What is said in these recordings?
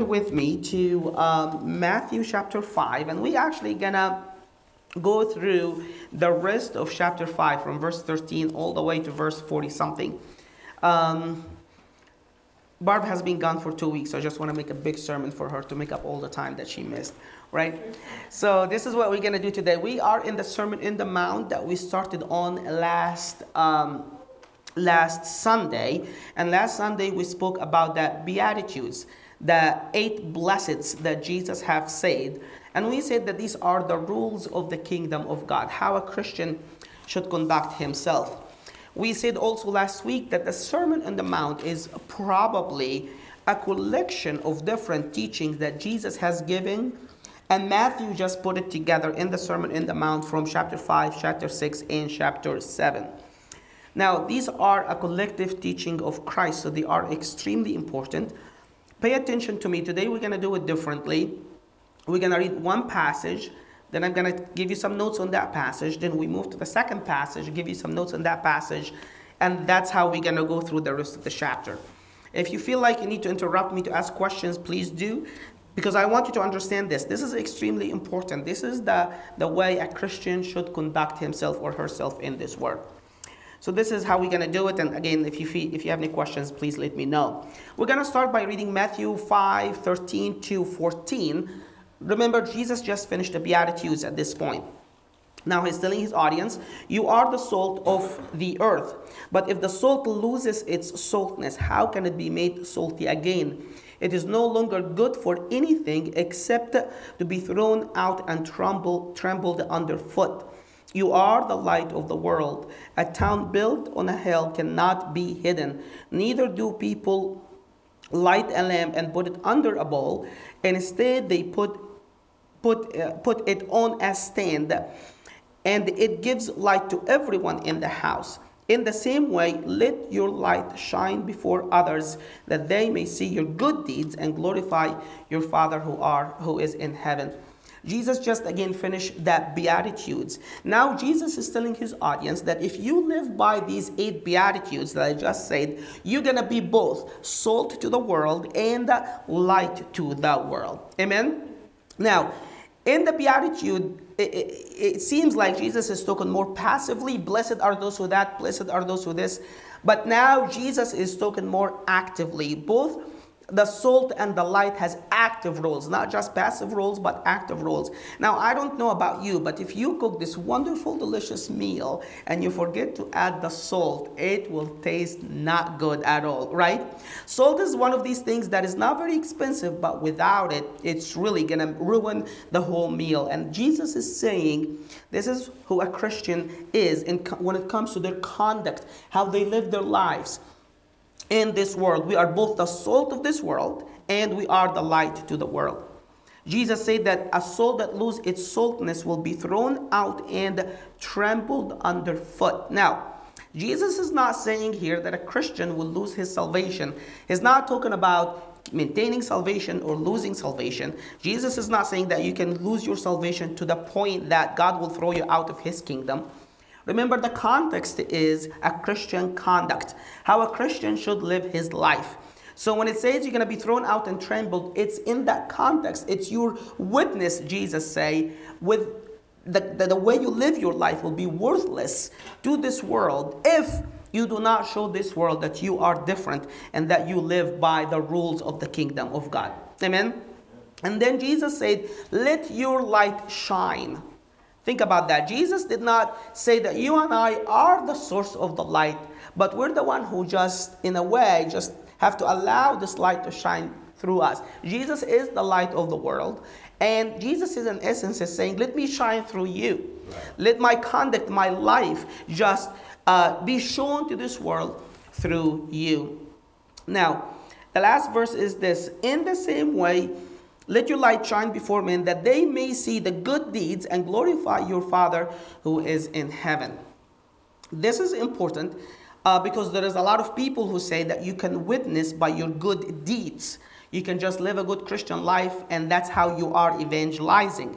with me to um, Matthew chapter 5, and we actually gonna go through the rest of chapter 5 from verse 13 all the way to verse 40 something. Um, Barb has been gone for two weeks, so I just want to make a big sermon for her to make up all the time that she missed, right? So, this is what we're going to do today. We are in the Sermon in the Mount that we started on last. Um, last Sunday, and last Sunday we spoke about the Beatitudes, the eight blessings that Jesus have said, and we said that these are the rules of the kingdom of God, how a Christian should conduct himself. We said also last week that the Sermon on the Mount is probably a collection of different teachings that Jesus has given. And Matthew just put it together in the Sermon on the Mount from chapter 5, chapter 6, and chapter 7. Now, these are a collective teaching of Christ, so they are extremely important. Pay attention to me. Today, we're going to do it differently. We're going to read one passage, then I'm going to give you some notes on that passage. Then we move to the second passage, give you some notes on that passage, and that's how we're going to go through the rest of the chapter. If you feel like you need to interrupt me to ask questions, please do, because I want you to understand this. This is extremely important. This is the, the way a Christian should conduct himself or herself in this world. So this is how we're going to do it. And again, if you, feel, if you have any questions, please let me know. We're going to start by reading Matthew 5, 13 to 14. Remember, Jesus just finished the Beatitudes at this point. Now he's telling his audience, You are the salt of the earth. But if the salt loses its saltness, how can it be made salty again? It is no longer good for anything except to be thrown out and trembled underfoot. You are the light of the world. A town built on a hill cannot be hidden. Neither do people light a lamp and put it under a bowl. Instead, they put put, uh, put it on a stand, and it gives light to everyone in the house. In the same way, let your light shine before others, that they may see your good deeds and glorify your Father who are who is in heaven. Jesus just again finished that Beatitudes. Now, Jesus is telling his audience that if you live by these eight Beatitudes that I just said, you're going to be both salt to the world and light to the world. Amen? Now, in the Beatitude, it, it, it, seems like Jesus is talking more passively. Blessed are those who that, blessed are those who this. But now Jesus is talking more actively, both the salt and the light has active roles, not just passive roles, but active roles. Now, I don't know about you, but if you cook this wonderful, delicious meal and you forget to add the salt, it will taste not good at all, right? Salt is one of these things that is not very expensive, but without it, it's really gonna ruin the whole meal. And Jesus is saying, this is who a Christian is in, when it comes to their conduct, how they live their lives in this world. We are both the salt of this world and we are the light to the world. Jesus said that a soul that loses its saltness will be thrown out and trampled underfoot. Now, Jesus is not saying here that a Christian will lose his salvation. He's not talking about maintaining salvation or losing salvation. Jesus is not saying that you can lose your salvation to the point that God will throw you out of his kingdom. Remember, the context is a Christian conduct, how a Christian should live his life. So when it says you're going to be thrown out and trembled, it's in that context. It's your witness, Jesus say, with the, the, the way you live your life will be worthless to this world if you do not show this world that you are different and that you live by the rules of the kingdom of God. Amen? And then Jesus said, Let your light shine. Think about that. Jesus did not say that you and I are the source of the light, but we're the one who just, in a way, just have to allow this light to shine through us. Jesus is the light of the world, and Jesus is in essence is saying, "Let me shine through you. Let my conduct, my life, just uh, be shown to this world through you." Now, the last verse is this: In the same way let your light shine before men that they may see the good deeds and glorify your Father who is in heaven. This is important uh, because there is a lot of people who say that you can witness by your good deeds. You can just live a good Christian life and that's how you are evangelizing.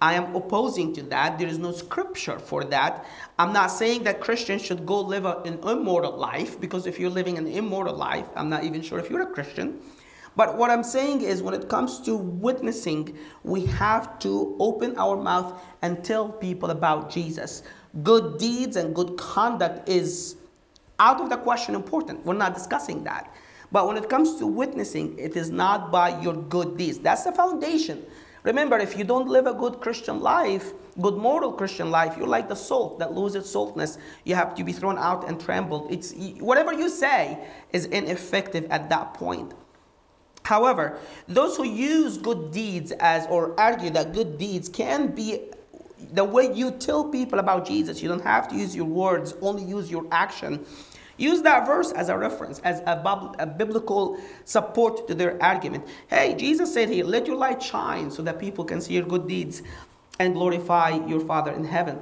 I am opposing to that. There is no scripture for that. I'm not saying that Christians should go live an immortal life because if you're living an immortal life, I'm not even sure if you're a Christian. But what I'm saying is, when it comes to witnessing, we have to open our mouth and tell people about Jesus. Good deeds and good conduct is out of the question important. We're not discussing that. But when it comes to witnessing, it is not by your good deeds. That's the foundation. Remember, if you don't live a good Christian life, good moral Christian life, you're like the salt that loses saltness. You have to be thrown out and trampled. It's whatever you say is ineffective at that point. However, those who use good deeds as or argue that good deeds can be the way you tell people about Jesus, you don't have to use your words, only use your action. Use that verse as a reference, as a, a, biblical support to their argument. Hey, Jesus said here, let your light shine so that people can see your good deeds and glorify your Father in heaven.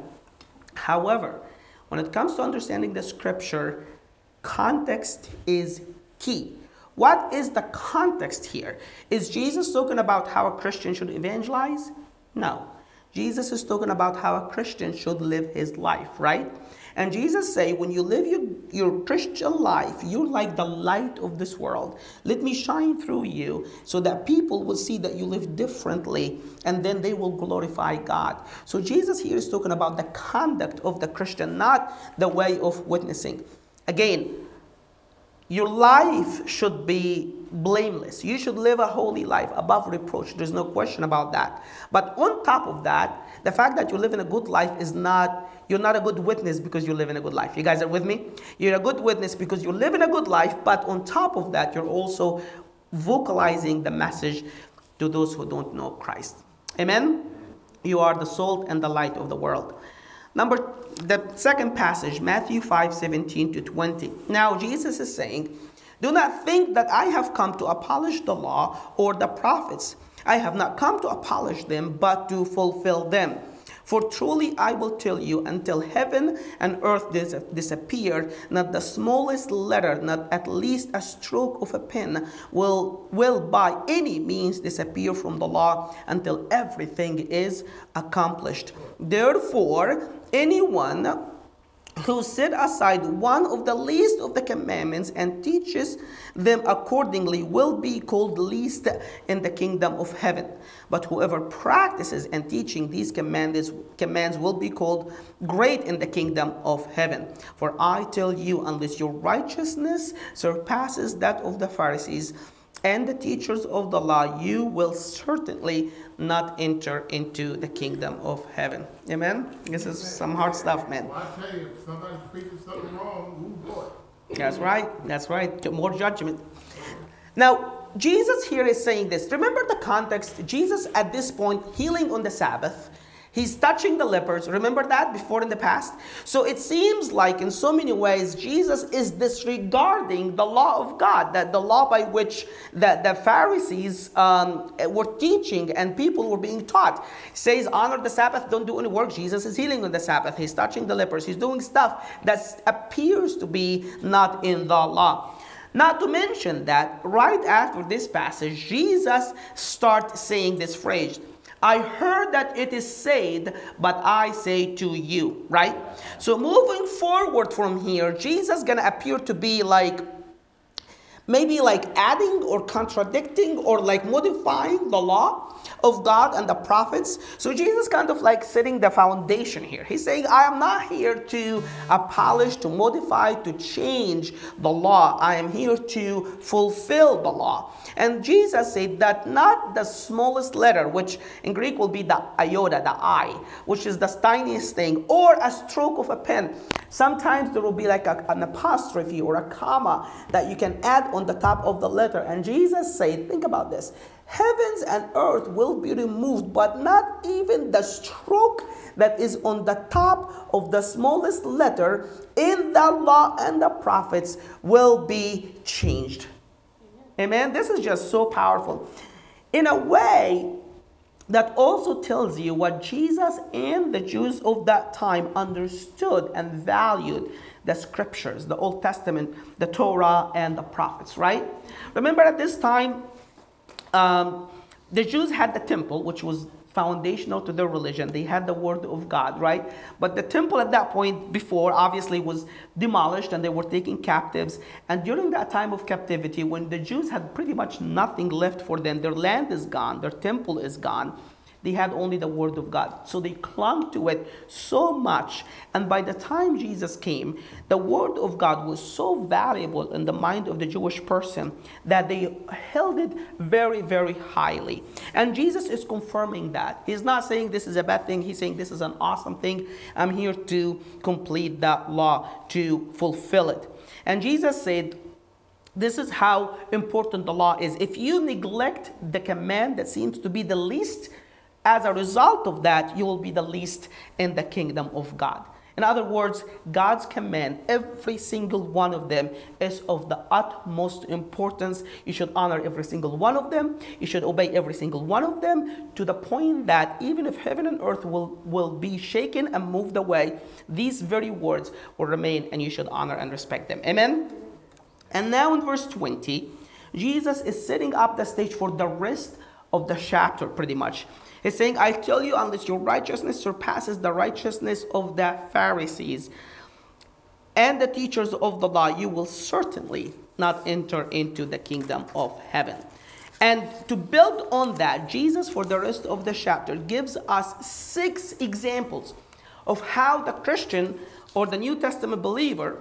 However, when it comes to understanding the scripture, context is key. What is the context here? Is Jesus talking about how a Christian should evangelize? No. Jesus is talking about how a Christian should live his life, right? And Jesus say, when you live your, your Christian life, you're like the light of this world. Let me shine through you so that people will see that you live differently and then they will glorify God. So Jesus here is talking about the conduct of the Christian, not the way of witnessing. Again, your life should be blameless. You should live a holy life above reproach. There's no question about that. But on top of that, the fact that you live in a good life is not, you're not a good witness because you live in a good life. You guys are with me? You're a good witness because you live in a good life, but on top of that, you're also vocalizing the message to those who don't know Christ. Amen? You are the salt and the light of the world. Number the second passage, Matthew 5 17 to 20. Now, Jesus is saying, Do not think that I have come to abolish the law or the prophets. I have not come to abolish them, but to fulfill them. For truly I will tell you, until heaven and earth dis- disappear, not the smallest letter, not at least a stroke of a pen, will, will by any means disappear from the law until everything is accomplished. Therefore, anyone who set aside one of the least of the commandments and teaches them accordingly will be called least in the kingdom of heaven. But whoever practices and teaching these commands, commands will be called great in the kingdom of heaven. For I tell you, unless your righteousness surpasses that of the Pharisees, and the teachers of the law, you will certainly not enter into the kingdom of heaven. Amen? This is some hard stuff, man. Well, I tell you, if somebody's speaking something wrong, ooh boy. That's right. That's right. More judgment. Now, Jesus here is saying this. Remember the context. Jesus, at this point, healing on the Sabbath He's touching the lepers. Remember that before in the past? So it seems like, in so many ways, Jesus is disregarding the law of God, that the law by which the, the Pharisees um, were teaching and people were being taught. He says, Honor the Sabbath, don't do any work. Jesus is healing on the Sabbath. He's touching the lepers. He's doing stuff that appears to be not in the law. Not to mention that right after this passage, Jesus starts saying this phrase I heard that it is said, but I say to you, right? So moving forward from here, Jesus gonna appear to be like maybe like adding or contradicting or like modifying the law of God and the prophets. So Jesus kind of like setting the foundation here. He's saying, I am not here to abolish, to modify, to change the law. I am here to fulfill the law. And Jesus said that not the smallest letter, which in Greek will be the iota, the I, which is the tiniest thing, or a stroke of a pen. Sometimes there will be like a, an apostrophe or a comma that you can add on the top of the letter. And Jesus said, think about this heavens and earth will be removed, but not even the stroke that is on the top of the smallest letter in the law and the prophets will be changed. Amen. This is just so powerful. In a way, that also tells you what Jesus and the Jews of that time understood and valued the scriptures, the Old Testament, the Torah, and the prophets, right? Remember at this time, um, the Jews had the temple, which was foundational to their religion. They had the word of God, right? But the temple at that point before obviously was demolished and they were taken captives. And during that time of captivity, when the Jews had pretty much nothing left for them, their land is gone, their temple is gone they had only the word of God. So they clung to it so much. And by the time Jesus came, the word of God was so valuable in the mind of the Jewish person that they held it very, very highly. And Jesus is confirming that. He's not saying this is a bad thing, he's saying this is an awesome thing. I'm here to complete that law, to fulfill it. And Jesus said, this is how important the law is. If you neglect the command that seems to be the least, as a result of that, you will be the least in the kingdom of God. In other words, God's command, every single one of them is of the utmost importance. You should honor every single one of them. You should obey every single one of them to the point that even if heaven and earth will, will be shaken and moved away, these very words will remain and you should honor and respect them. Amen? And now in verse 20, Jesus is setting up the stage for the rest of the chapter pretty much. He's saying, I tell you, unless your righteousness surpasses the righteousness of the Pharisees and the teachers of the law, you will certainly not enter into the kingdom of heaven. And to build on that, Jesus, for the rest of the chapter, gives us six examples of how the Christian or the New Testament believer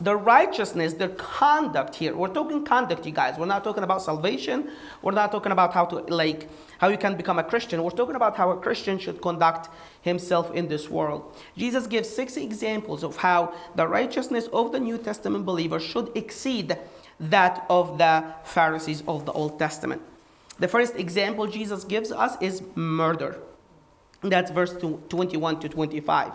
the righteousness, their conduct here. We're talking conduct, you guys. We're not talking about salvation. We're not talking about how to like how you can become a Christian. We're talking about how a Christian should conduct himself in this world. Jesus gives six examples of how the righteousness of the New Testament believer should exceed that of the Pharisees of the Old Testament. The first example Jesus gives us is murder. That's verse 21 to 25.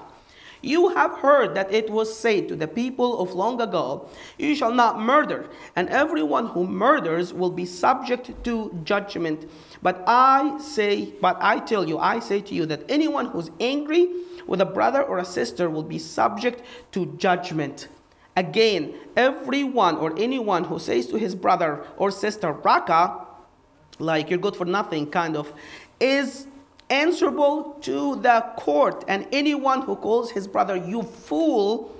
You have heard that it was said to the people of long ago, You shall not murder, and everyone who murders will be subject to judgment. But I say, but I tell you, I say to you that anyone who's angry with a brother or a sister will be subject to judgment. Again, everyone or anyone who says to his brother or sister, Raka, like you're good for nothing, kind of, is answerable to the court, and anyone who calls his brother, you fool,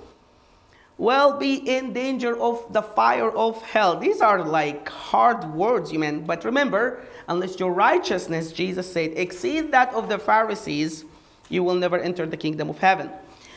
will be in danger of the fire of hell. These are like hard words, you mean. But remember, unless your righteousness, Jesus said, exceed that of the Pharisees, you will never enter the kingdom of heaven.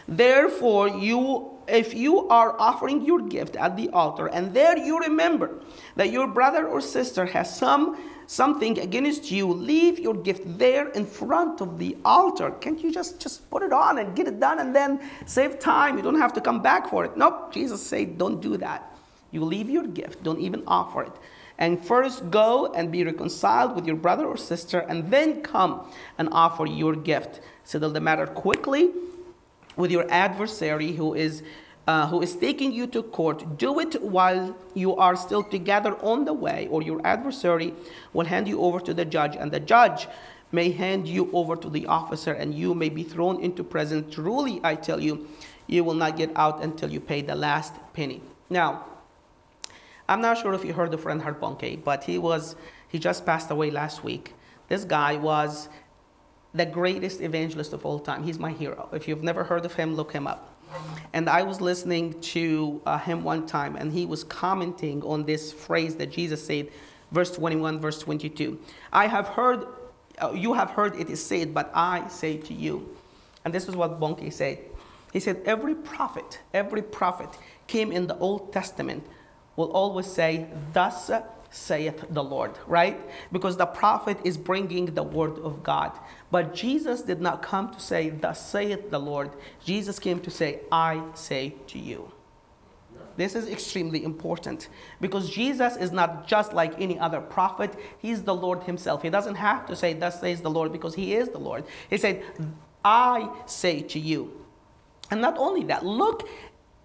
Therefore, you if you are offering your gift at the altar and there you remember that your brother or sister has some something against you, leave your gift there in front of the altar. Can't you just, just put it on and get it done and then save time? You don't have to come back for it. Nope, Jesus said, don't do that. You leave your gift, don't even offer it. And first go and be reconciled with your brother or sister, and then come and offer your gift. Settle the matter quickly with your adversary who is uh, who is taking you to court, do it while you are still together on the way, or your adversary will hand you over to the judge, and the judge may hand you over to the officer, and you may be thrown into prison. Truly, I tell you, you will not get out until you pay the last penny. Now, I'm not sure if you heard of Reinhard Bonnke, but he was he just passed away last week. This guy was the greatest evangelist of all time. He's my hero. If you've never heard of him, look him up. And I was listening to uh, him one time, and he was commenting on this phrase that Jesus said, verse 21, verse 22. I have heard, uh, you have heard it is said, but I say to you. And this is what Bonnke said. He said, every prophet, every prophet came in the Old Testament will always say, Thus saith the Lord, right? Because the prophet is bringing the word of God. But Jesus did not come to say, Thus saith the Lord. Jesus came to say, I say to you. This is extremely important because Jesus is not just like any other prophet. He's the Lord Himself. He doesn't have to say, Thus says the Lord, because He is the Lord. He said, I say to you. And not only that, look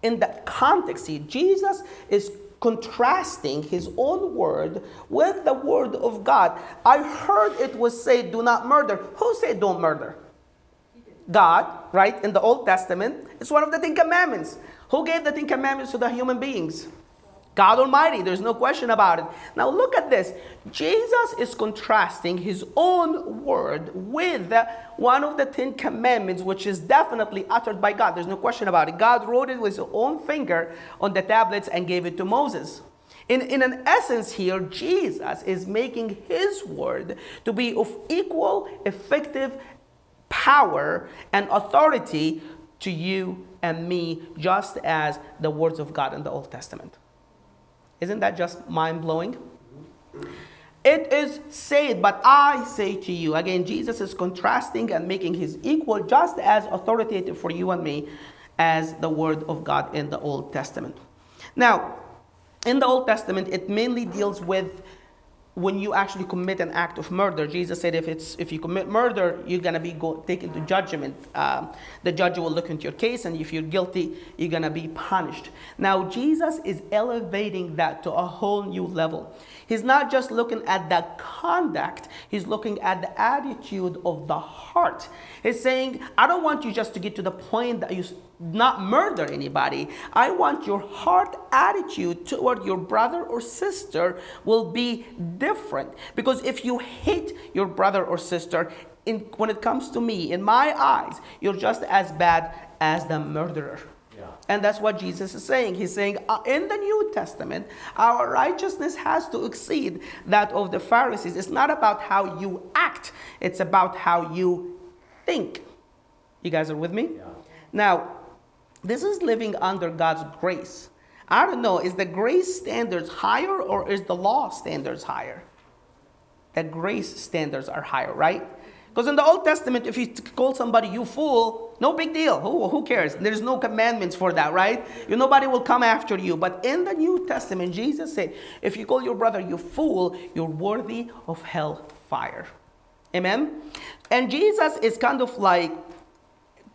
in that context here. Jesus is contrasting his own word with the word of God. I heard it was said, do not murder. Who said don't murder? God, right? In the Old Testament, it's one of the Ten Commandments. Who gave the Ten Commandments to the human beings? God Almighty, there's no question about it. Now look at this. Jesus is contrasting his own word with one of the Ten Commandments, which is definitely uttered by God. There's no question about it. God wrote it with his own finger on the tablets and gave it to Moses. In, in an essence, here, Jesus is making his word to be of equal, effective power and authority to you and me, just as the words of God in the Old Testament. Isn't that just mind blowing? It is said, but I say to you. Again, Jesus is contrasting and making his equal just as authoritative for you and me as the word of God in the Old Testament. Now, in the Old Testament, it mainly deals with when you actually commit an act of murder. Jesus said, if it's if you commit murder, you're gonna be go, taken to judgment. Um, the judge will look into your case, and if you're guilty, you're gonna be punished. Now, Jesus is elevating that to a whole new level. He's not just looking at the conduct, he's looking at the attitude of the heart. He's saying, I don't want you just to get to the point that you not murder anybody. I want your heart attitude toward your brother or sister will be different. Because if you hate your brother or sister, in, when it comes to me, in my eyes, you're just as bad as the murderer. And that's what Jesus is saying. He's saying, uh, in the New Testament, our righteousness has to exceed that of the Pharisees. It's not about how you act, it's about how you think. You guys are with me? Yeah. Now, this is living under God's grace. I don't know, is the grace standards higher or is the law standards higher? The grace standards are higher, right? Because in the Old Testament, if you call somebody you fool, no big deal. Who, who cares? There's no commandments for that, right? You, nobody will come after you. But in the New Testament, Jesus said, if you call your brother you fool, you're worthy of hell fire. Amen? And Jesus is kind of like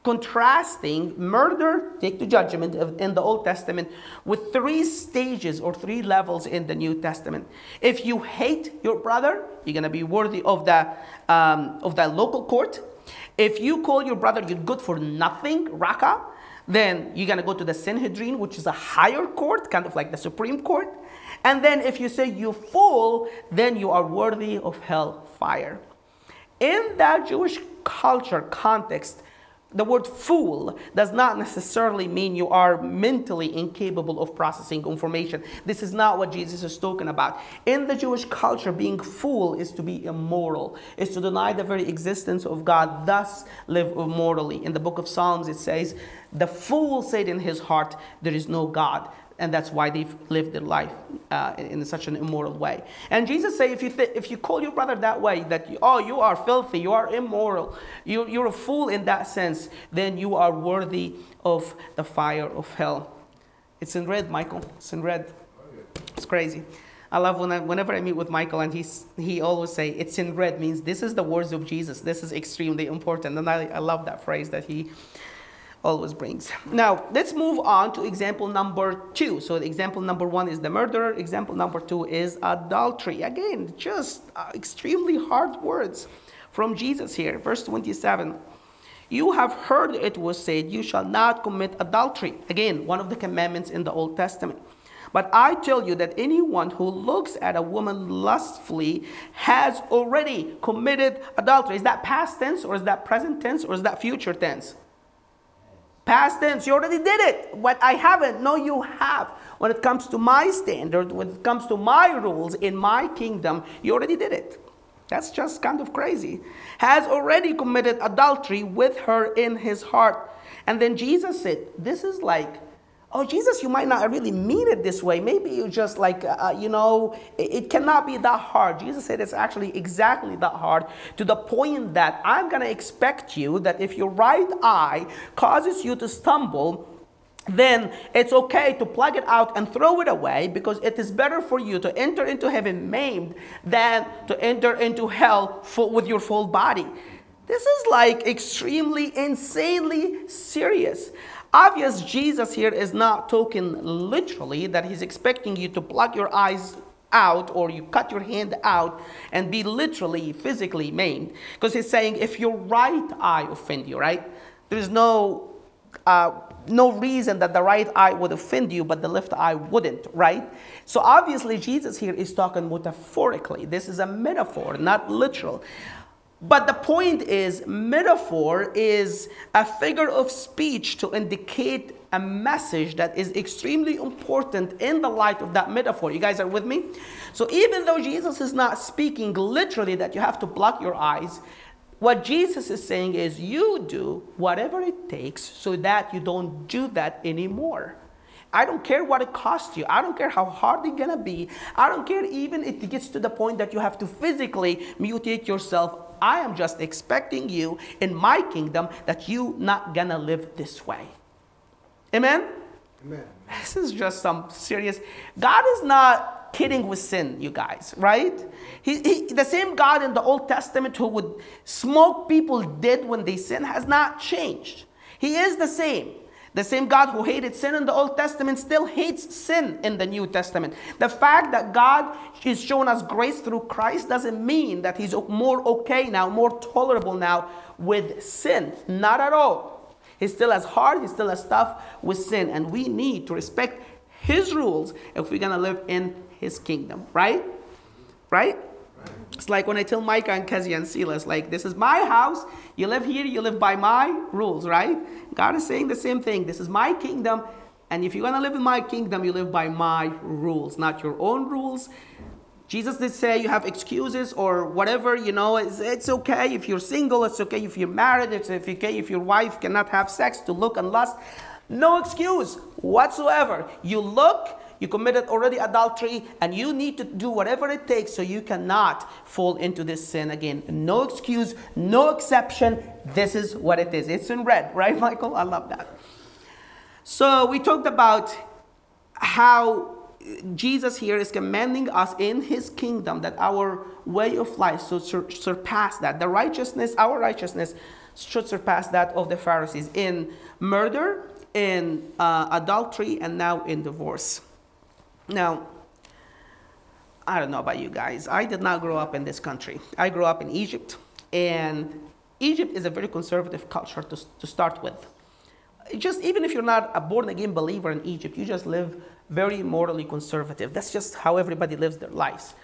contrasting murder, take to judgment in the Old Testament, with three stages or three levels in the New Testament. If you hate your brother, you're going to be worthy of the, um, of the local court. If you call your brother you're good for nothing, raka, then you're going to go to the Sanhedrin, which is a higher court, kind of like the Supreme Court. And then if you say you fool, then you are worthy of hell fire. In that Jewish culture context, the word fool does not necessarily mean you are mentally incapable of processing information. This is not what Jesus is talking about. In the Jewish culture, being fool is to be immoral, is to deny the very existence of God, thus live immorally. In the book of Psalms, it says, The fool said in his heart, There is no God and that's why they've lived their life uh, in such an immoral way. And Jesus say, if you th- if you call your brother that way, that oh you are filthy, you are immoral, you, you're a fool in that sense, then you are worthy of the fire of hell. It's in red, Michael. It's in red. It's crazy. I love when I, whenever I meet with Michael and he's, he always say it's in red means this is the words of Jesus. This is extremely important, and I, I love that phrase that he always brings. Now, let's move on to example number two. So, example number one is the murderer, example number two is adultery. Again, just uh, extremely hard words from Jesus here. Verse 27. You have heard it was said, You shall not commit adultery. Again, one of the commandments in the Old Testament. But I tell you that anyone who looks at a woman lustfully has already committed adultery. Is that past tense or is that present tense or is that future tense? Past tense, you already did it. What I haven't, no, you have. When it comes to my standard, when it comes to my rules in my kingdom, you already did it. That's just kind of crazy. Has already committed adultery with her in his heart. And then Jesus said, This is like oh jesus you might not really mean it this way. Maybe you just like uh, uh, you know it, it, cannot be that hard. Jesus said it's actually exactly that hard to the point that i'm going to expect you that if your right eye causes you to stumble then it's okay to plug it out and throw it away because it is better for you to enter into heaven maimed than to enter into hell full, with your full body. This is like extremely insanely serious Obvious, Jesus here is not talking literally that he's expecting you to plug your eyes out or you cut your hand out and be literally physically maimed because he's saying if your right eye offend you right there's no uh, no reason that the right eye would offend you, but the left eye wouldn't, right? So obviously, Jesus here is talking metaphorically. This is a metaphor, not literal. But the point is, metaphor is a figure of speech to indicate a message that is extremely important in the light of that metaphor. You guys are with me? So even though Jesus is not speaking literally that you have to block your eyes, what Jesus is saying is you do whatever it takes so that you don't do that anymore. I don't care what it costs you. I don't care how hard it's gonna be. I don't care even if it gets to the point that you have to physically mutate yourself. I am just expecting you in my kingdom that you not gonna live this way. Amen? Amen. This is just some serious. God is not kidding with sin, you guys, right? He, he, the same God in the Old Testament who would smoke people dead when they sin has not changed. He is the same. The same God who hated sin in the Old Testament still hates sin in the New Testament. The fact that God is showing us grace through Christ doesn't mean that He's more okay now, more tolerable now with sin. Not at all. He's still as hard, he's still as tough with sin. And we need to respect his rules if we're gonna live in his kingdom, right? Right? It's like when I tell Micah and Kezia and Silas, like, this is my house. You live here, you live by my rules, right? God is saying the same thing. This is my kingdom. And if you're going to live in my kingdom, you live by my rules, not your own rules. Jesus did say you have excuses or whatever, you know, it's, it's okay if you're single, it's okay if you're married, it's okay if your wife cannot have sex to look and lust. No excuse whatsoever. You look, you committed already adultery, and you need to do whatever it takes so you cannot fall into this sin again. No excuse, no exception. This is what it is. It's in red, right, Michael? I love that. So we talked about how Jesus here is commanding us in his kingdom that our way of life should sur- surpass that. The righteousness, our righteousness, should surpass that of the Pharisees in murder, in uh, adultery, and now in divorce. Now, I don't know about you guys. I did not grow up in this country. I grew up in Egypt, and Egypt is a very conservative culture to, to start with. Just even if you're not a born again believer in Egypt, you just live very morally conservative. That's just how everybody lives their lives.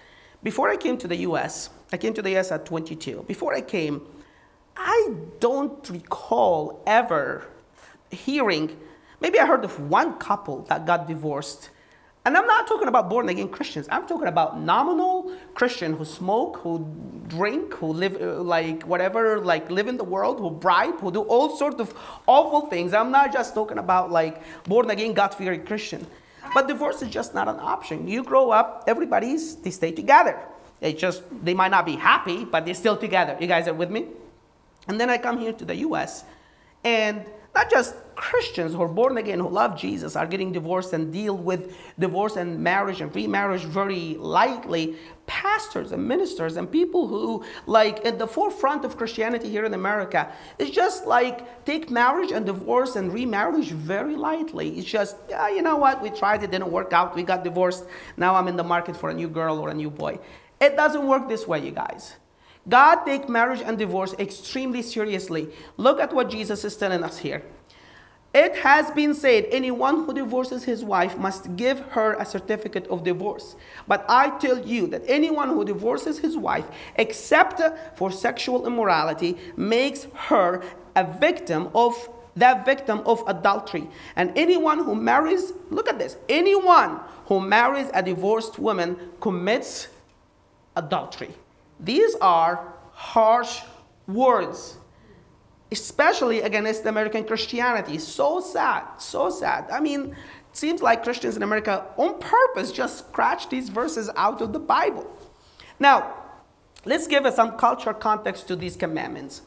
Before I came to the US, I came to the US at 22. Before I came, I don't recall ever hearing, maybe I heard of one couple that got divorced. And I'm not talking about born again Christians. I'm talking about nominal Christian who smoke, who drink, who live uh, like whatever, like live in the world, who bribe, who do all sorts of awful things. I'm not just talking about like born again, God fearing Christian. But divorce is just not an option. You grow up, everybody's, they stay together. They just, they might not be happy, but they're still together. You guys are with me? And then I come here to the US, and not just Christians who are born again, who love Jesus, are getting divorced and deal with divorce and marriage and remarriage very lightly. Pastors and ministers and people who, like, at the forefront of Christianity here in America, it's just like take marriage and divorce and remarriage very lightly. It's just, yeah, you know what, we tried, it didn't work out, we got divorced, now I'm in the market for a new girl or a new boy. It doesn't work this way, you guys. God take marriage and divorce extremely seriously. Look at what Jesus is telling us here. It has been said, anyone who divorces his wife must give her a certificate of divorce. But I tell you that anyone who divorces his wife, except for sexual immorality, makes her a victim of that victim of adultery. And anyone who marries, look at this, anyone who marries a divorced woman commits adultery. These are harsh words, especially against American Christianity. So sad, so sad. I mean, it seems like Christians in America on purpose just scratch these verses out of the Bible. Now, let's give us some cultural context to these commandments.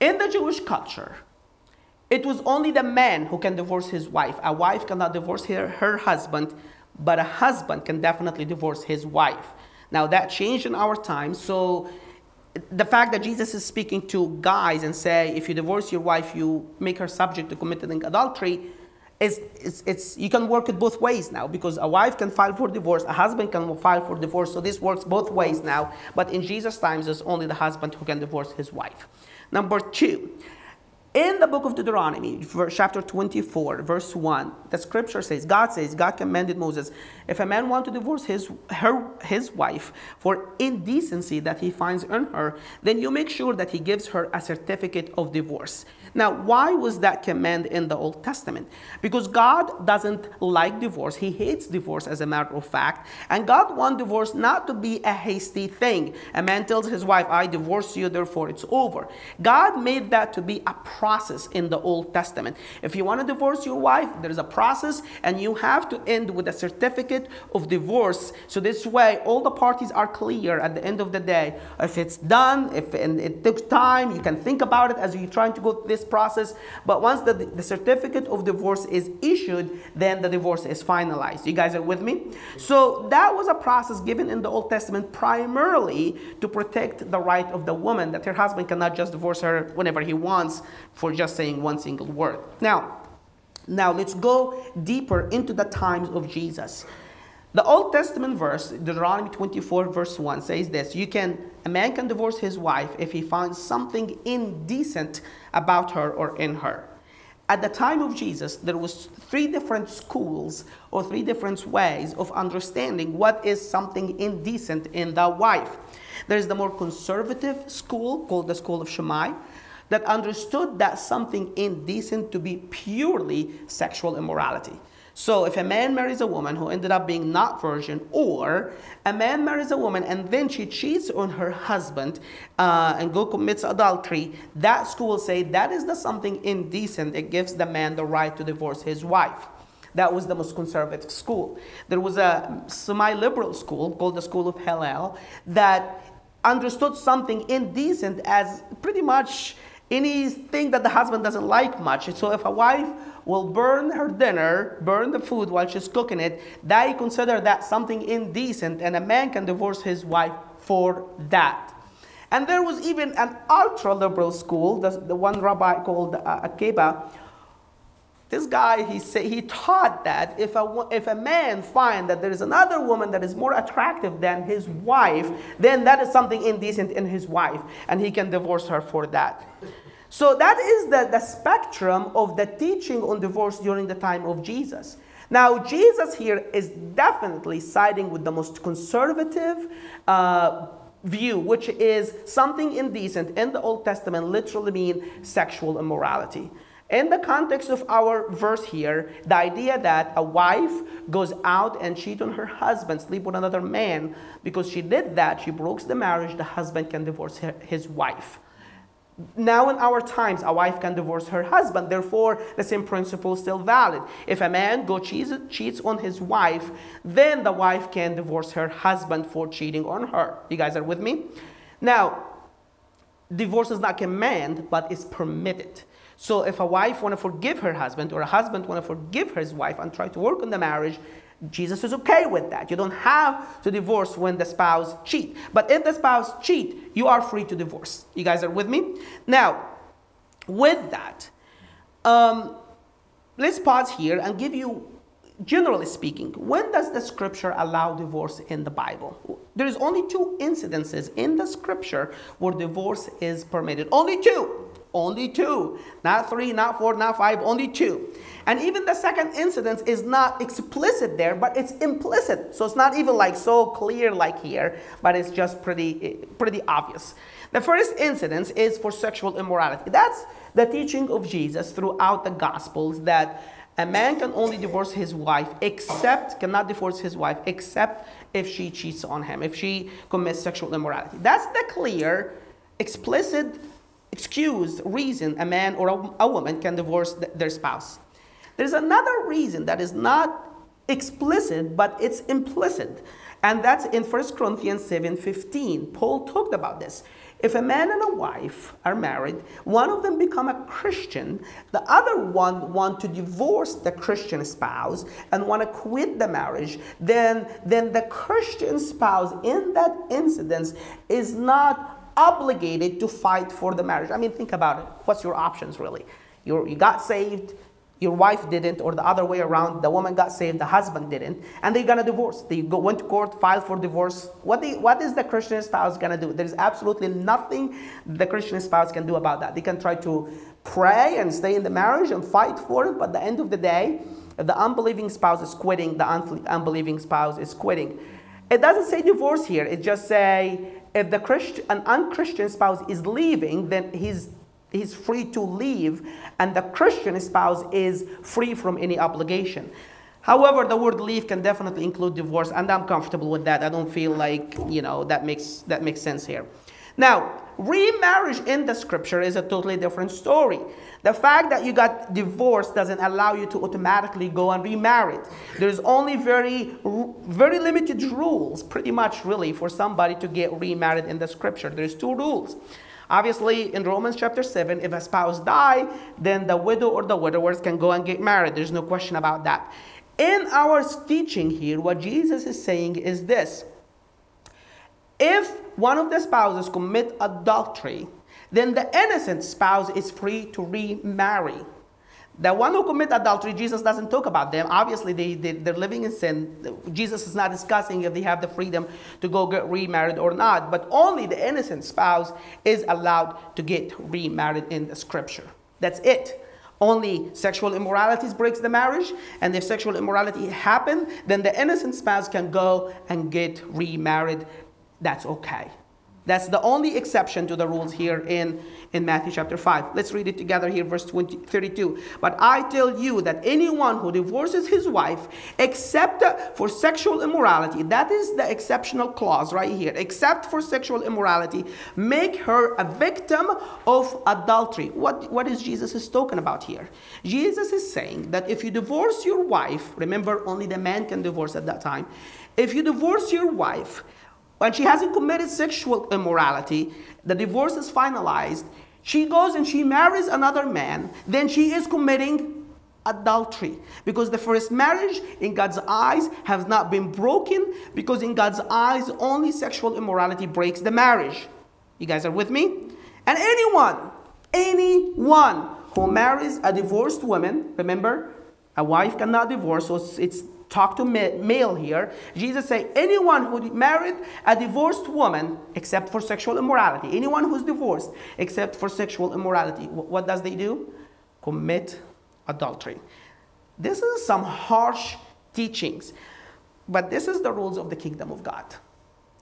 In the Jewish culture, it was only the man who can divorce his wife. A wife cannot divorce her, her husband, but a husband can definitely divorce his wife. Now that changed in our time. So the fact that Jesus is speaking to guys and say, if you divorce your wife, you make her subject to committing adultery, is it's, it's you can work it both ways now because a wife can file for divorce, a husband can file for divorce. So this works both ways now. But in Jesus' times, it's only the husband who can divorce his wife. Number two, In the book of Deuteronomy, chapter 24, verse 1, the scripture says, God says, God commanded Moses, if a man want to divorce his, her, his wife for indecency that he finds in her, then you make sure that he gives her a certificate of divorce. Now, why was that command in the Old Testament? Because God doesn't like divorce. He hates divorce as a matter of fact. And God wants divorce not to be a hasty thing. A man tells his wife, I divorce you, therefore it's over. God made that to be a process in the Old Testament. If you want to divorce your wife, there's a process, and you have to end with a certificate of divorce. So this way, all the parties are clear at the end of the day. If it's done, if and it took time, you can think about it as you're trying to go this process. But once the, the certificate of divorce is issued, then the divorce is finalized. You guys are with me? So that was a process given in the Old Testament primarily to protect the right of the woman that her husband cannot just divorce her whenever he wants for just saying one single word. Now, now let's go deeper into the times of Jesus. The Old Testament verse, Deuteronomy 24, verse 1, says this You can a man can divorce his wife if he finds something indecent about her or in her. At the time of Jesus, there was three different schools or three different ways of understanding what is something indecent in the wife. There's the more conservative school called the school of Shammai that understood that something indecent to be purely sexual immorality. So if a man marries a woman who ended up being not virgin, or a man marries a woman and then she cheats on her husband uh, and go commits adultery, that school say that is the something indecent. It gives the man the right to divorce his wife. That was the most conservative school. There was a semi-liberal school called the School of Hillel that understood something indecent as pretty much anything that the husband doesn't like much. So if a wife will burn her dinner, burn the food while she's cooking it, they consider that something indecent, and a man can divorce his wife for that. And there was even an ultra liberal school, the, the one rabbi called uh, Akiba. This guy, he say, he taught that if a, if a man find that there is another woman that is more attractive than his wife, then that is something indecent in his wife, and he can divorce her for that. So that is the, the spectrum of the teaching on divorce during the time of Jesus. Now, Jesus here is definitely siding with the most conservative uh, view, which is something indecent in the Old Testament literally mean sexual immorality. In the context of our verse here, the idea that a wife goes out and cheat on her husband, sleep with another man, because she did that, she broke the marriage, the husband can divorce her, his wife. Now, in our times, a wife can divorce her husband. Therefore, the same principle is still valid. If a man go cheats, cheats on his wife, then the wife can divorce her husband for cheating on her. You guys are with me? Now, divorce is not command, but is permitted. So, if a wife want to forgive her husband, or a husband want to forgive his wife and try to work on the marriage, Jesus is okay with that. You don't have to divorce when the spouse cheat. But if the spouse cheat, you are free to divorce. You guys are with me? Now, with that, um, let's pause here and give you, generally speaking, when does the scripture allow divorce in the Bible? There is only two incidences in the scripture where divorce is permitted. Only two. Only two. Not three, not four, not five, only two. And even the second incident is not explicit there, but it's implicit. So it's not even like so clear like here, but it's just pretty eh, pretty obvious. The first incident is for sexual immorality. That's the teaching of Jesus throughout the Gospels that a man can only divorce his wife except cannot divorce his wife except if she cheats on him, if she commits sexual immorality. That's the clear, explicit excuse reason a man or a, a woman can divorce th- their spouse. There's another reason that is not explicit, but it's implicit. And that's in 1 Corinthians 7:15. Paul talked about this. If a man and a wife are married, one of them become a Christian, the other one want to divorce the Christian spouse and want to quit the marriage, then, then the Christian spouse in that incident is not obligated to fight for the marriage. I mean, think about it. What's your options really? You're, you got saved, your wife didn't, or the other way around, the woman got saved, the husband didn't, and they're gonna divorce. They go went to court, filed for divorce. What they, what is the Christian spouse gonna do? There's absolutely nothing the Christian spouse can do about that. They can try to pray and stay in the marriage and fight for it, but at the end of the day, if the unbelieving spouse is quitting, the unbelieving spouse is quitting. It doesn't say divorce here. It just say if the Christian, an unchristian spouse is leaving, then he's he's free to leave, and the Christian spouse is free from any obligation. However, the word leave can definitely include divorce, and I'm comfortable with that. I don't feel like you know that makes that makes sense here. Now, remarriage in the scripture is a totally different story. The fact that you got divorced doesn't allow you to automatically go and remarry. There's only very, very limited rules, pretty much really, for somebody to get remarried in the scripture. There's two rules. Obviously, in Romans chapter 7, if a spouse die, then the widow or the widowers can go and get married. There's no question about that. In our teaching here, what Jesus is saying is this if one of the spouses commit adultery, then the innocent spouse is free to remarry. The one who commit adultery, Jesus doesn't talk about them. Obviously, they, they, they're living in sin. Jesus is not discussing if they have the freedom to go get remarried or not, but only the innocent spouse is allowed to get remarried in the scripture. That's it. Only sexual immorality breaks the marriage, and if sexual immorality happen, then the innocent spouse can go and get remarried that's okay. That's the only exception to the rules here in, in Matthew chapter 5. Let's read it together here, verse 20, 32. But I tell you that anyone who divorces his wife, except for sexual immorality, that is the exceptional clause right here, except for sexual immorality, make her a victim of adultery. What, what is Jesus is talking about here? Jesus is saying that if you divorce your wife, remember only the man can divorce at that time. If you divorce your wife, when she hasn't committed sexual immorality, the divorce is finalized, she goes and she marries another man, then she is committing adultery. Because the first marriage in God's eyes has not been broken, because in God's eyes, only sexual immorality breaks the marriage. You guys are with me? And anyone, anyone who marries a divorced woman, remember, a wife cannot divorce, so it's talk to male here. Jesus say anyone who married a divorced woman except for sexual immorality, anyone who's divorced except for sexual immorality, what does they do? Commit adultery. This is some harsh teachings, but this is the rules of the kingdom of God.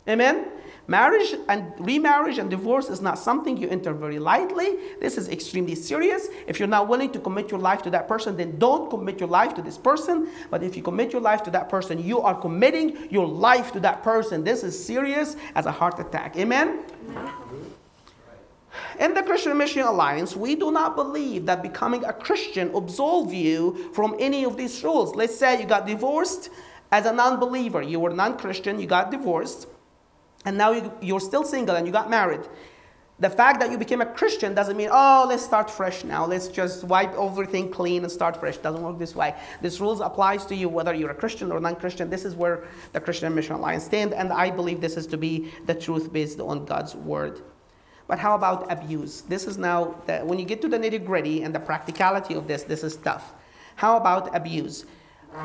Amen? Marriage and remarriage and divorce is not something you enter very lightly. This is extremely serious. If you're not willing to commit your life to that person, then don't commit your life to this person. But if you commit your life to that person, you are committing your life to that person. This is serious as a heart attack. Amen? In the Christian Mission Alliance, we do not believe that becoming a Christian absolves you from any of these rules. Let's say you got divorced as a non believer, you were non Christian, you got divorced and now you, are still single and you got married. The fact that you became a Christian doesn't mean, oh, let's start fresh now. Let's just wipe everything clean and start fresh. Doesn't work this way. This rules applies to you whether you're a Christian or non-Christian. This is where the Christian Mission Alliance stand, and I believe this is to be the truth based on God's word. But how about abuse? This is now, the, when you get to the nitty gritty and the practicality of this, this is tough. How about abuse?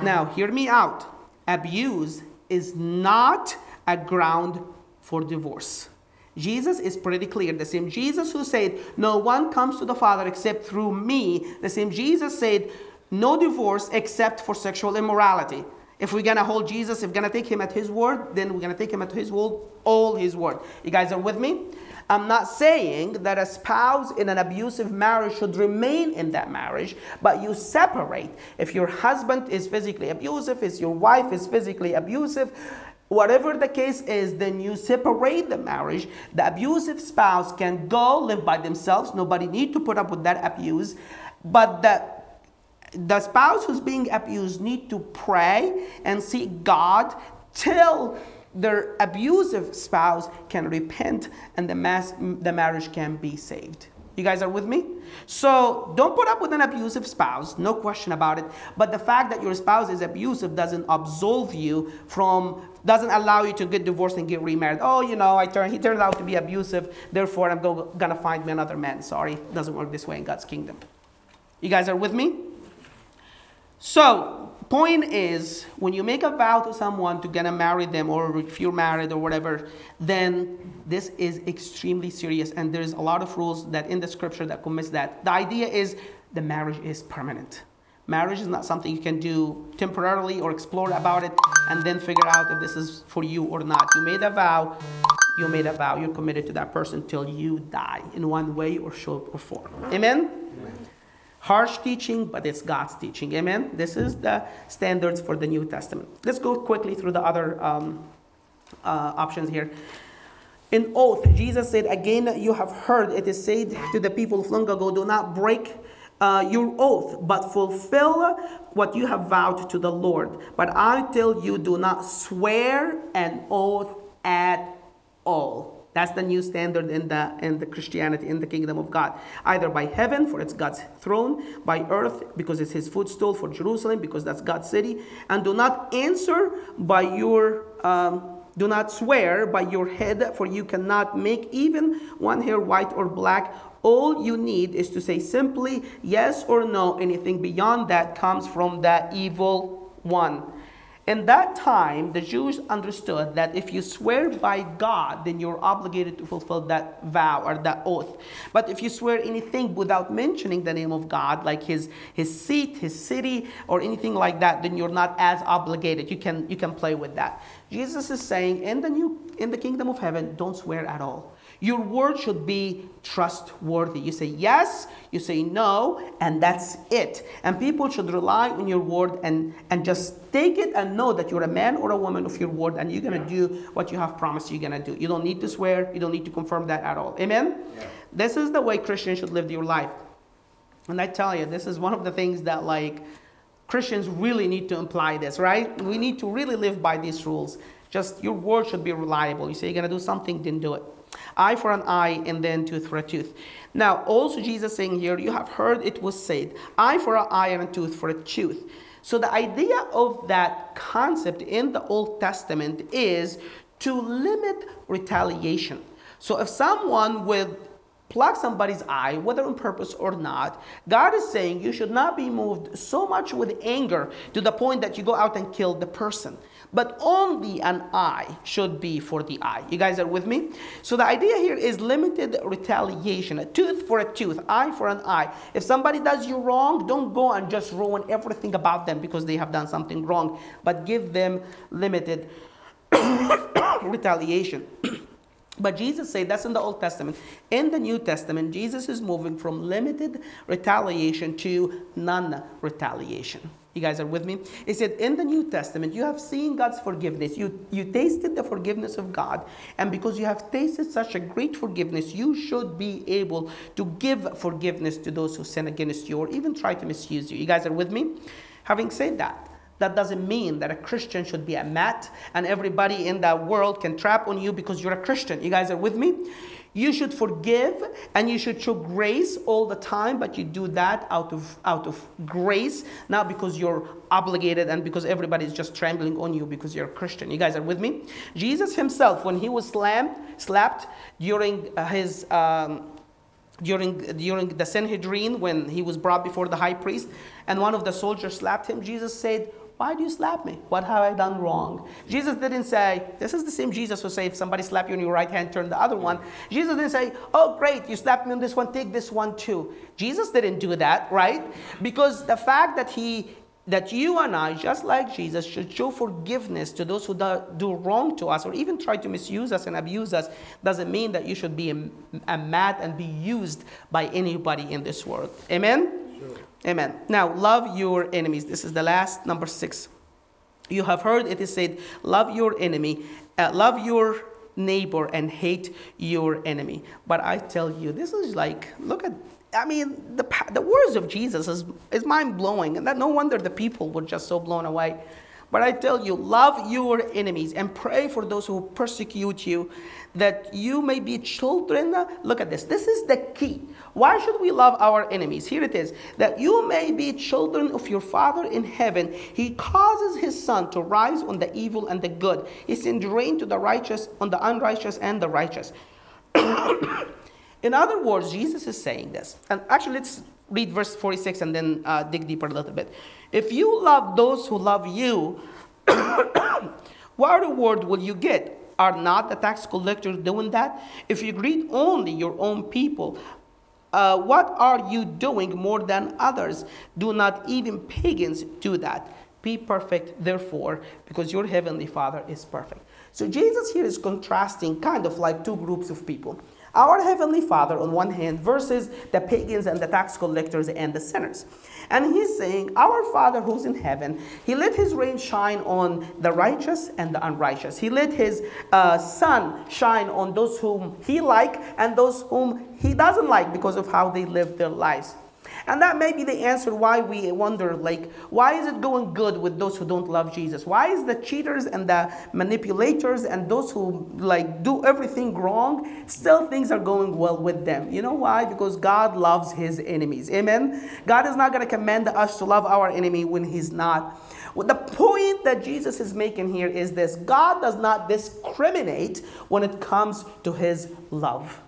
Now, hear me out. Abuse is not a ground for divorce. Jesus is pretty clear. The same Jesus who said, No one comes to the Father except through me, the same Jesus said, No divorce except for sexual immorality. If we're gonna hold Jesus, if we're gonna take him at his word, then we're gonna take him at his word, all his word. You guys are with me? I'm not saying that a spouse in an abusive marriage should remain in that marriage, but you separate. If your husband is physically abusive, if your wife is physically abusive, Whatever the case is, then you separate the marriage. The abusive spouse can go live by themselves. Nobody need to put up with that abuse. But the the spouse who's being abused need to pray and seek God till their abusive spouse can repent and the, mass, the marriage can be saved. You guys are with me? So don't put up with an abusive spouse, no question about it. But the fact that your spouse is abusive doesn't absolve you from, doesn't allow you to get divorced and get remarried. Oh, you know, I turn, he turned out to be abusive, therefore I'm go, gonna find me another man. Sorry, it doesn't work this way in God's kingdom. You guys are with me? So, point is, when you make a vow to someone to gonna marry them, or if you're married or whatever, then this is extremely serious, and there's a lot of rules that in the scripture that commits that. The idea is the marriage is permanent. Marriage is not something you can do temporarily or explore about it and then figure out if this is for you or not. You made a vow, you made a vow, you're committed to that person till you die in one way or shape or form. Amen? Harsh teaching, but it's God's teaching. Amen? This is the standards for the New Testament. Let's go quickly through the other um, uh, options here. In oath, Jesus said, Again, you have heard it is said to the people of long ago, do not break uh, your oath, but fulfill what you have vowed to the Lord. But I tell you, do not swear an oath at all. That's the new standard in the in the Christianity in the kingdom of God. Either by heaven, for it's God's throne, by earth, because it's his footstool for Jerusalem, because that's God's city, and do not answer by your um, do not swear by your head, for you cannot make even one hair white or black. All you need is to say simply yes or no. Anything beyond that comes from the evil one. In that time, the Jews understood that if you swear by God, then you're obligated to fulfill that vow or that oath. But if you swear anything without mentioning the name of God, like his, his seat, his city, or anything like that, then you're not as obligated. You can, you can play with that. Jesus is saying in the new in the kingdom of heaven, don't swear at all. Your word should be trustworthy. You say yes, you say no, and that's it. And people should rely on your word and, and just take it and know that you're a man or a woman of your word and you're going to do what you have promised you're going to do. You don't need to swear, you don't need to confirm that at all. Amen? Yeah. This is the way Christians should live your life. And I tell you, this is one of the things that, like, Christians really need to imply this, right? We need to really live by these rules. Just your word should be reliable. You say you're going to do something, then do it. Eye for an eye and then tooth for a tooth. Now, also Jesus saying here, you have heard it was said, eye for an eye and a tooth for a tooth. So the idea of that concept in the Old Testament is to limit retaliation. So if someone with pluck somebody's eye, whether on purpose or not, God is saying you should not be moved so much with anger to the point that you go out and kill the person. But only an eye should be for the eye. You guys are with me? So the idea here is limited retaliation. A tooth for a tooth, eye for an eye. If somebody does you wrong, don't go and just ruin everything about them because they have done something wrong, but give them limited retaliation. But Jesus said that's in the Old Testament. In the New Testament, Jesus is moving from limited retaliation to non retaliation. You guys are with me? He said, in the New Testament, you have seen God's forgiveness. You, you tasted the forgiveness of God. And because you have tasted such a great forgiveness, you should be able to give forgiveness to those who sin against you or even try to misuse you. You guys are with me? Having said that, that doesn't mean that a Christian should be a mat and everybody in that world can trap on you because you're a Christian. You guys are with me? You should forgive and you should show grace all the time, but you do that out of out of grace, not because you're obligated and because everybody is just trembling on you because you're a Christian. You guys are with me? Jesus himself, when he was slammed, slapped during uh, his um, during, during the Sanhedrin when he was brought before the high priest and one of the soldiers slapped him, Jesus said, why do you slap me? What have I done wrong? Jesus didn't say, this is the same Jesus who said, if somebody slap you on your right hand, turn the other one. Jesus didn't say, oh, great, you slapped me on this one, take this one too. Jesus didn't do that, right? Because the fact that he that you and I, just like Jesus, should show forgiveness to those who do, wrong to us or even try to misuse us and abuse us doesn't mean that you should be a, a mad and be used by anybody in this world. Amen? Sure. Amen. Now, love your enemies. This is the last, number six. You have heard it is said, love your enemy, uh, love your neighbor, and hate your enemy. But I tell you, this is like, look at I mean, the, the words of Jesus is, is mind blowing, and that no wonder the people were just so blown away. But I tell you, love your enemies and pray for those who persecute you, that you may be children. Look at this. This is the key. Why should we love our enemies? Here it is that you may be children of your Father in heaven. He causes his sun to rise on the evil and the good, he sends rain to the righteous, on the unrighteous and the righteous. In other words, Jesus is saying this. And actually, let's read verse 46 and then uh, dig deeper a little bit. If you love those who love you, what reward will you get? Are not the tax collectors doing that? If you greet only your own people, uh, what are you doing more than others? Do not even pagans do that? Be perfect, therefore, because your heavenly Father is perfect. So Jesus here is contrasting kind of like two groups of people. Our heavenly Father on one hand versus the pagans and the tax collectors and the sinners. And he's saying, Our Father who's in heaven, he let his rain shine on the righteous and the unrighteous. He let his uh, sun shine on those whom he like and those whom he doesn't like because of how they live their lives. And that may be the answer why we wonder, like, why is it going good with those who don't love Jesus? Why is the cheaters and the manipulators and those who like do everything wrong, still things are going well with them? You know why? Because God loves his enemies. Amen. God is not going to command us to love our enemy when he's not. The point that Jesus is making here is this God does not discriminate when it comes to his love.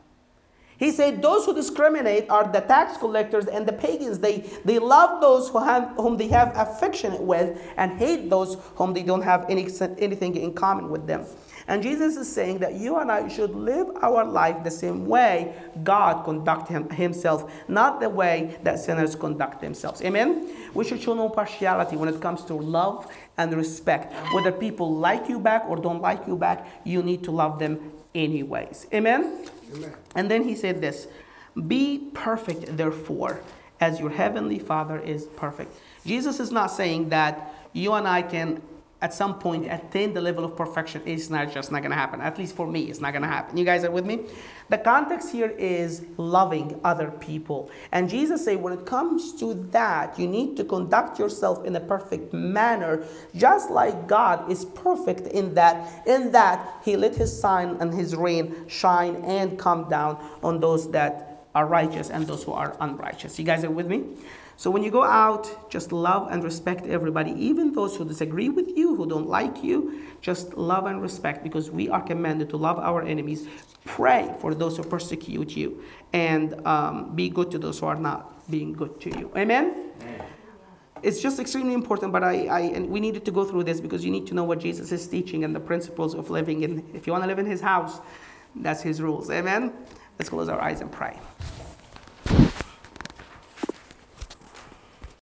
He said, Those who discriminate are the tax collectors and the pagans. They, they love those who have, whom they have affection with and hate those whom they don't have any, anything in common with them. And Jesus is saying that you and I should live our life the same way God conduct him, himself, not the way that sinners conduct themselves. Amen? We should show no partiality when it comes to love and respect. Whether people like you back or don't like you back, you need to love them anyways. Amen? And then he said this Be perfect, therefore, as your heavenly Father is perfect. Jesus is not saying that you and I can, at some point, attain the level of perfection. It's not just not going to happen. At least for me, it's not going to happen. You guys are with me? The context here is loving other people. And Jesus said, when it comes to that, you need to conduct yourself in a perfect manner, just like God is perfect in that. In that, He let His sign and His rain shine and come down on those that are righteous and those who are unrighteous. You guys are with me? So when you go out, just love and respect everybody, even those who disagree with you, who don't like you. Just love and respect because we are commanded to love our enemies. Pray for those who persecute you and um, be good to those who are not being good to you. Amen? It's just extremely important, but I, I and we needed to go through this because you need to know what Jesus is teaching and the principles of living. And if you want to live in His house, that's His rules. Amen? Let's close our eyes and pray.